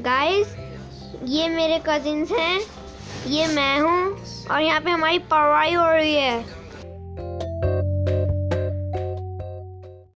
Guys ये मेरे cousins हैं, ये मैं हूँ, और यहाँ पे हमारी पढ़ाई हो रही है।